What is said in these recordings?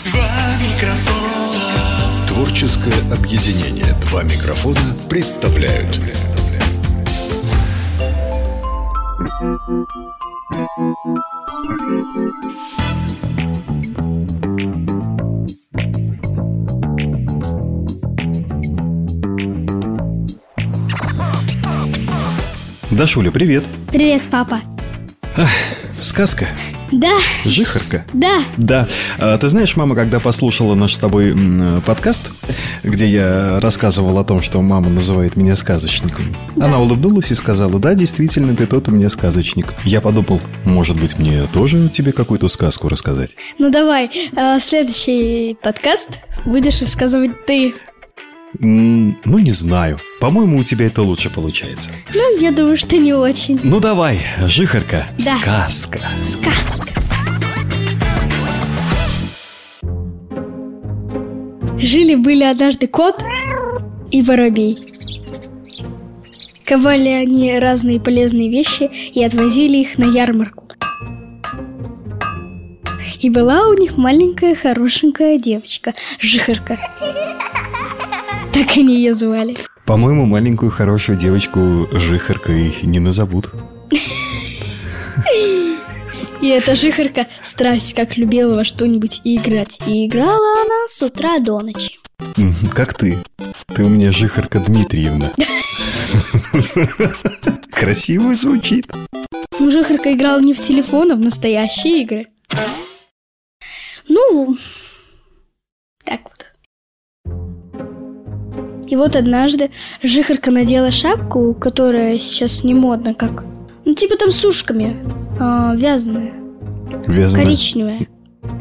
Два микрофона. Творческое объединение «Два микрофона» представляют Дашуля, привет. Привет, папа. Сказка. Да, Жихарка. да. Да. А, Ты знаешь, мама, когда послушала наш с тобой подкаст, где я рассказывал о том, что мама называет меня сказочником, она улыбнулась и сказала, да, действительно, ты тот у меня сказочник. Я подумал, может быть, мне тоже тебе какую-то сказку рассказать? Ну давай, э, следующий подкаст будешь рассказывать ты. Ну, не знаю. По-моему, у тебя это лучше получается. Ну, я думаю, что не очень. Ну, давай, Жихарка, Да. сказка. Сказка. Жили-были однажды кот и воробей. Ковали они разные полезные вещи и отвозили их на ярмарку. И была у них маленькая хорошенькая девочка, Жихарка. Так они ее звали. По-моему, маленькую хорошую девочку Жихаркой не назовут. И эта жихарка страсть как любила во что-нибудь играть. И играла она с утра до ночи. Как ты. Ты у меня Жихарка Дмитриевна. Красиво звучит. Ну, жихарка играла не в телефон, а в настоящие игры. Ну, И вот однажды жихарка надела шапку, которая сейчас не модна, как... Ну, типа там с ушками. а, вязаная, Вязаная. коричневая.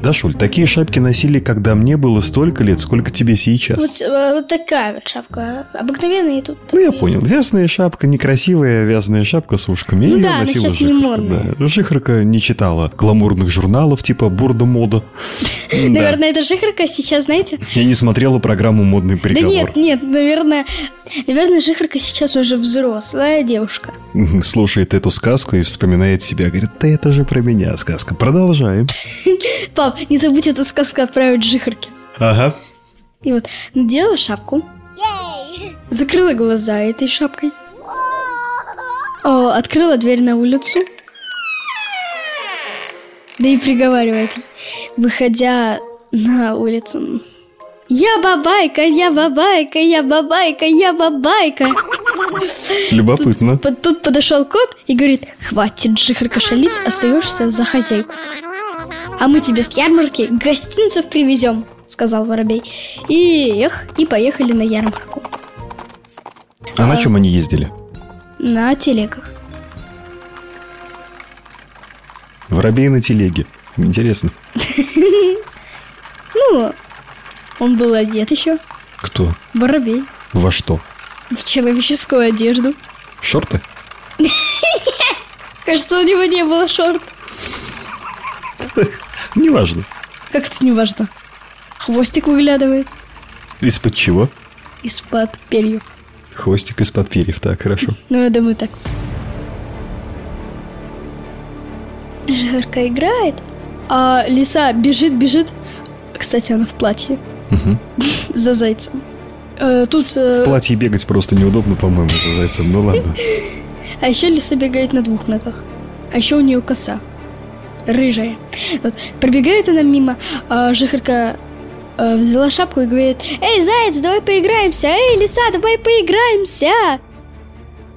Да, Шуль, такие шапки носили, когда мне было столько лет, сколько тебе сейчас. Вот, э, вот такая вот шапка. Обыкновенная и тут. Ну, я понял. Вязаная шапка, некрасивая вязаная шапка с ушками. Ну Её да, она носила сейчас не Жихарка, модная. да. Жихарка не читала гламурных журналов типа Бурда Мода. Да. Наверное, эта жихарка сейчас, знаете, Я не смотрела программу «Модный Да приговор». нет, нет, наверное, наверное, Жихарка сейчас уже взрослая девушка. Слушает эту сказку и вспоминает себя. Говорит, да это же про меня сказка. Продолжаем. Пап, не забудь эту сказку отправить Жихарке. Ага. И вот надела шапку, закрыла глаза этой шапкой, О, открыла дверь на улицу, да и приговаривает, выходя на улицу. Я бабайка, я бабайка, я бабайка, я бабайка. Любопытно. Под- Тут подошел кот и говорит, хватит жихарка шалить, остаешься за хозяйку. А мы тебе с ярмарки гостинцев привезем, сказал воробей. И эх, и поехали на ярмарку. А на чем они ездили? На телегах. Воробей на телеге. Интересно. Ну, он был одет еще. Кто? Воробей. Во что? В человеческую одежду. Шорты? Кажется, у него не было шорт. Неважно. Как это не важно. Хвостик выглядывает Из-под чего? из-под перьев. Хвостик из-под перьев. Так, хорошо. Ну, я думаю так. Жирка играет, а лиса бежит, бежит. Кстати, она в платье за зайцем. Э, Тут... В э, платье бегать просто неудобно, по-моему, за зайцем. Ну ладно. А еще лиса бегает на двух ногах. А еще у нее коса. Рыжая. Вот, пробегает она мимо, а жихарка э, взяла шапку и говорит, «Эй, заяц, давай поиграемся! Эй, лиса, давай поиграемся!»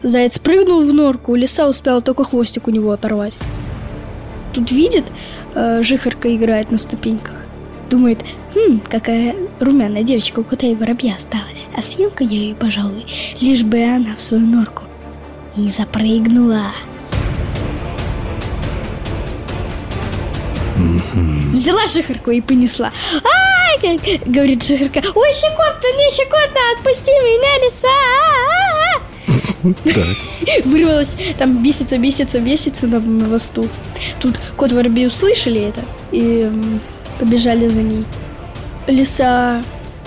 Заяц прыгнул в норку, лиса успела только хвостик у него оторвать. Тут видит, э, жихарка играет на ступеньках. Думает, хм, какая румяная девочка у кота и воробья осталась. А съем-ка я ее, пожалуй, лишь бы она в свою норку не запрыгнула. Взяла жихарку и понесла. Ай, как- говорит жихарка. Ой, щекотно, мне щекотно, отпусти меня, лиса. А-а-а!» Так. Вырвалась, там бесится, бесится, бесится на, на мосту. Тут кот воробей услышали это и побежали за ней. Лиса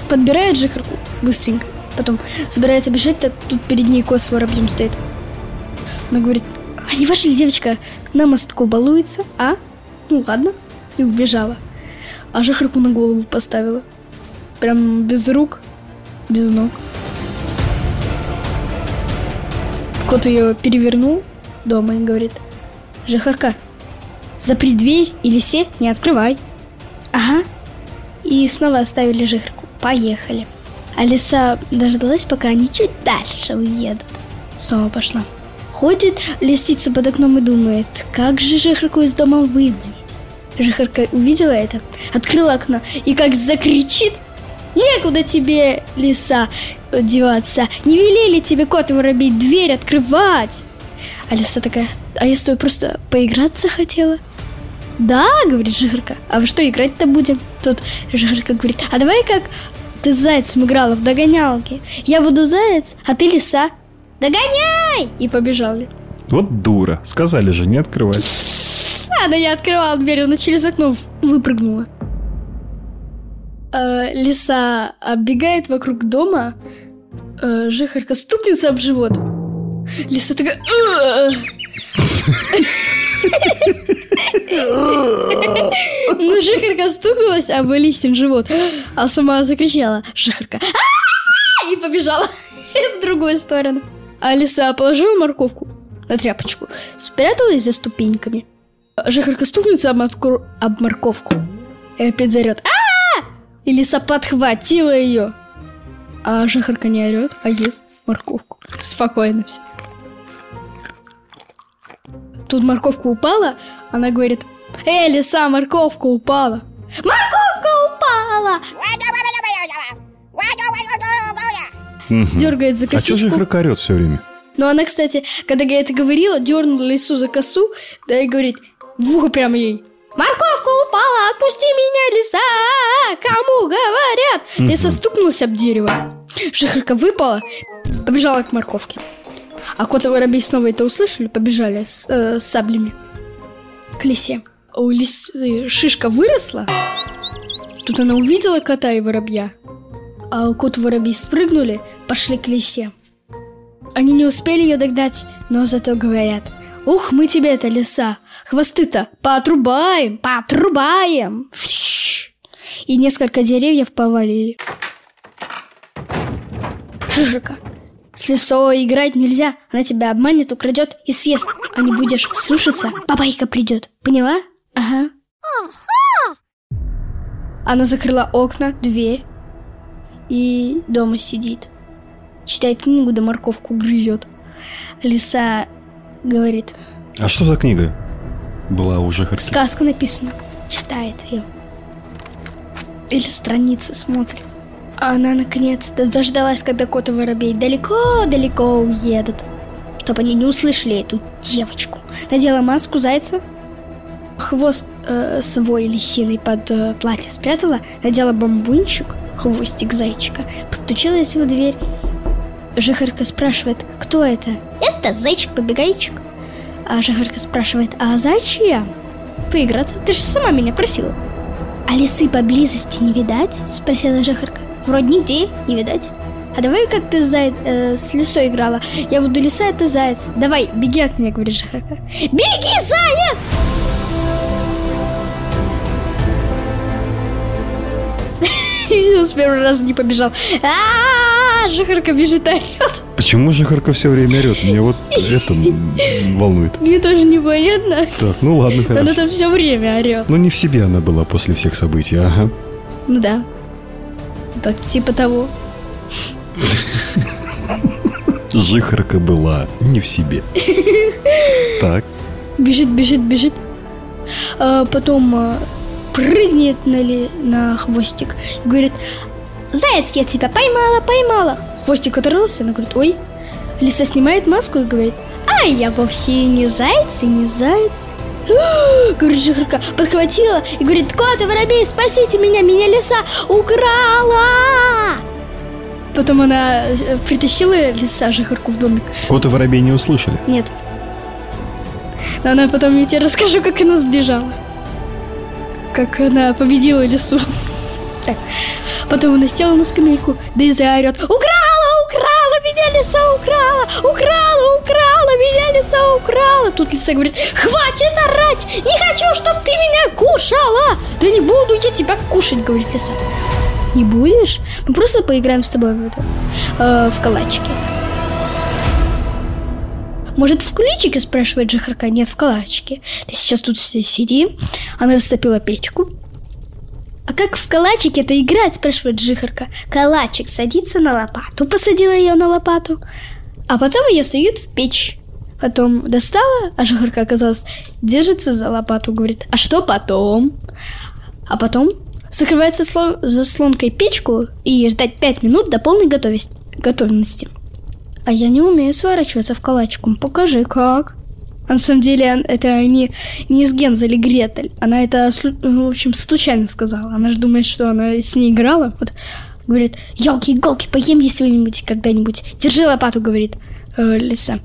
подбирает жихарку быстренько, потом собирается бежать, так тут перед ней кот с воробьем стоит. Она говорит, а не ваша ли девочка на мостку балуется, а? Ну ладно, и убежала. а жихарку на голову поставила. Прям без рук, без ног. Кот ее перевернул дома и говорит, Жихарка, запри дверь и лисе не открывай. Ага. И снова оставили жихарку. Поехали. А лиса дождалась, пока они чуть дальше уедут. Снова пошла. Ходит лисица под окном и думает, как же жихарку из дома выманить. Жихарка увидела это, открыла окно и как закричит Некуда тебе, лиса, деваться. Не велели тебе, кот воробей, дверь открывать. А лиса такая, а я с тобой просто поиграться хотела. Да, говорит Жихарка, а во что играть-то будем? Тут Жихарка говорит, а давай как ты с зайцем играла в догонялки. Я буду заяц, а ты лиса. Догоняй! И побежали. Вот дура. Сказали же не открывать. Она не открывала дверь, она через окно выпрыгнула. Э, лиса оббегает вокруг дома, э, жихарка стукнется об живот. Лиса такая... Ну, жихарка стукнулась об листин живот, а сама закричала жихарка. И побежала в другую сторону. А лиса положила морковку на тряпочку, спряталась за ступеньками. Жихарка стукнется об, морку- об морковку и опять зарет. а И лиса подхватила ее. А жихарка не орет, а ест морковку. Спокойно все. Тут морковка упала, она говорит, Эй, лиса, морковка упала. Морковка упала! Дергает за А что косичку. же их орет все время? Но она, кстати, когда я это говорила, дернула лису за косу, да и говорит, в ухо прямо ей. Морковка упала, отпусти меня, лиса! Кому говорят? Лиса стукнулась об дерево. Жихарка выпала, побежала к морковке. А кот и воробей снова это услышали, побежали с, э, с саблями к лисе. У лисы шишка выросла. Тут она увидела кота и воробья. А кот и воробей спрыгнули, пошли к лисе. Они не успели ее догнать, но зато говорят Ух, мы тебе это, лиса, хвосты-то поотрубаем, поотрубаем Фщ. И несколько деревьев повалили. Жижика, с лисой играть нельзя. Она тебя обманет, украдет и съест. А не будешь слушаться, бабайка придет. Поняла? Ага. Она закрыла окна, дверь И дома сидит. Читает книгу, да морковку грызет. Лиса говорит, А что за книга была у Жихарки? сказка написана. Читает ее. Или страницы смотрит. А она наконец-то дождалась, когда кот и воробей далеко-далеко уедут. Чтобы они не услышали эту девочку. Надела маску зайца, хвост э, свой лисиный под э, платье спрятала, надела бомбунчик, хвостик зайчика, постучалась в дверь. Жихарка спрашивает, кто это? Это зайчик-побегайчик. А Жихарка спрашивает, а зайчья? Поиграться? Ты же сама меня просила. А лисы поблизости не видать? Спросила Жихарка. Вроде нигде не видать. А давай как ты зай... э, с лисой играла. Я буду лиса, это заяц. Давай, беги от меня, говорит Жихарка. Беги, заяц! И с первого раза не побежал. А, Жихарка бежит, орет. Почему Жихарка все время орет? Мне вот это волнует. Мне тоже непонятно. Так, ну ладно, Но она хорошо. там все время орет. Ну не в себе она была после всех событий, ага. Ну да. Так, типа того. Жихарка была не в себе. Так, Бежит, бежит, бежит. А потом а, прыгнет на, ли- на хвостик и говорит, Заяц, я тебя поймала, поймала. Хвостик оторвался, она говорит, ой. Лиса снимает маску и говорит, ай, я вовсе не заяц и не заяц. Говорит Жихарка, подхватила и говорит, кот и воробей, спасите меня, меня лиса украла. Потом она э, притащила лиса Жихарку в домик. кот и воробей не услышали. Нет. Но она потом я тебе расскажу, как она сбежала. Как она победила лису. Так. Потом она села на скамейку, да и заорет. Украла, украла меня лиса украла, украла, украла, меня лиса украла. Тут лиса говорит, хватит орать, не хочу, чтобы ты меня кушала. Да не буду я тебя кушать, говорит лиса. Не будешь? Мы просто поиграем с тобой в это, э, в калачики. Может, в куличике, спрашивает Жихарка. Нет, в калачике. Ты сейчас тут си- сиди. Она растопила печку. А как в калачике это играть, спрашивает Жихарка. Калачик садится на лопату. Посадила ее на лопату. А потом ее суют в печь. Потом достала, а Жихарка оказалась, держится за лопату, говорит, а что потом? А потом закрывает заслон- заслонкой печку и ждать пять минут до полной готовес- готовности. А я не умею сворачиваться в калачиком. Покажи, как. А на самом деле это не, не из Генза или Гретель. Она это, ну, в общем, случайно сказала. Она же думает, что она с ней играла. Вот говорит, елки-иголки, поем я сегодня-нибудь когда-нибудь. Держи лопату, говорит э, лиса.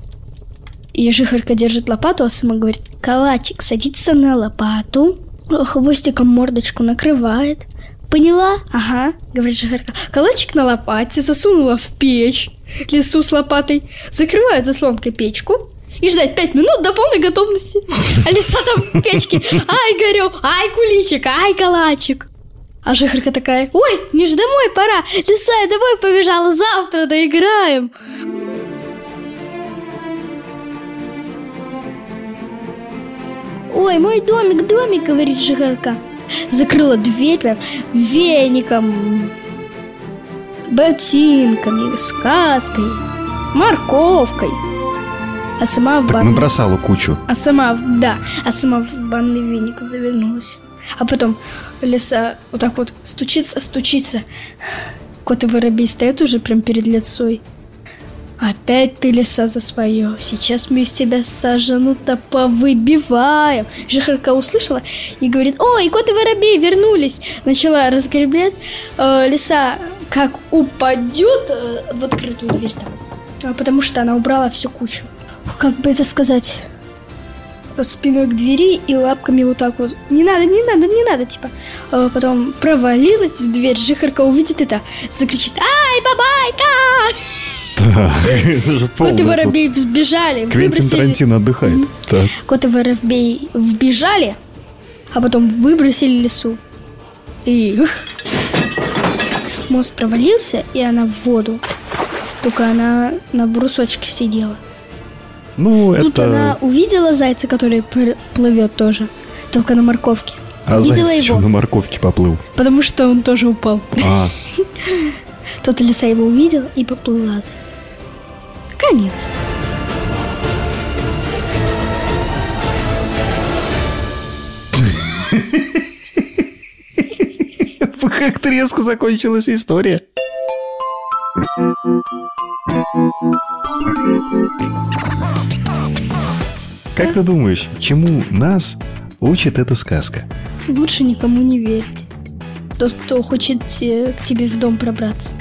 И жихарка держит лопату, а сама говорит, калачик садится на лопату, хвостиком мордочку накрывает. Поняла? Ага, говорит жихарка. Калачик на лопате засунула в печь. Лису с лопатой закрывают заслонкой печку и ждать пять минут до полной готовности. А лиса там в печке. Ай, горю, ай, куличик, ай, калачик. А жихарка такая, ой, мне же домой пора. Лиса, я домой побежала, завтра доиграем. Ой, мой домик, домик, говорит жихарка. Закрыла дверь прям веником, ботинками, сказкой, морковкой. А сама в Так банный... набросала кучу. А сама, в- да, а сама в банный веник завернулась. А потом лиса вот так вот стучится, стучится. Кот и воробей стоят уже прям перед лицой. Опять ты, лиса, за свое. Сейчас мы из тебя сажану-то повыбиваем. Жихарка услышала и говорит, ой, кот и воробей вернулись. Начала разгреблять. Э, лиса как упадет э, в открытую дверь там. А Потому что она убрала всю кучу. Как бы это сказать? спиной к двери и лапками вот так вот. Не надо, не надо, не надо, типа. А потом провалилась в дверь, жихарка увидит это, закричит «Ай, бабайка!» Так, Кот и воробей взбежали, Квентин. Тарантино отдыхает. Кот и воробей вбежали, а потом выбросили лесу. И... Мост провалился, и она в воду. Только она на брусочке сидела. Ну, Тут она это... увидела зайца, который плывет тоже, только на морковке. А увидела заяц его, что, на морковке поплыл? потому что он тоже упал. А, Тот лиса его увидел и поплыла за ним. Конец. как-то резко закончилась история. Как ты думаешь, чему нас учит эта сказка? Лучше никому не верить. Тот, кто хочет э, к тебе в дом пробраться.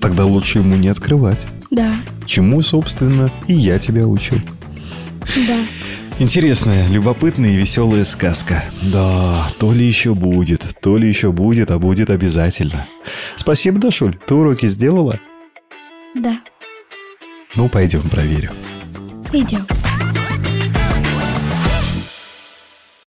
Тогда лучше ему не открывать. Да, Чему, собственно, и я тебя учу. да. Интересная, любопытная и веселая сказка. Да, то ли еще будет, то ли еще будет, а будет обязательно. Спасибо, Дашуль, ты уроки сделала? Да, Ну, пойдем проверю. идем.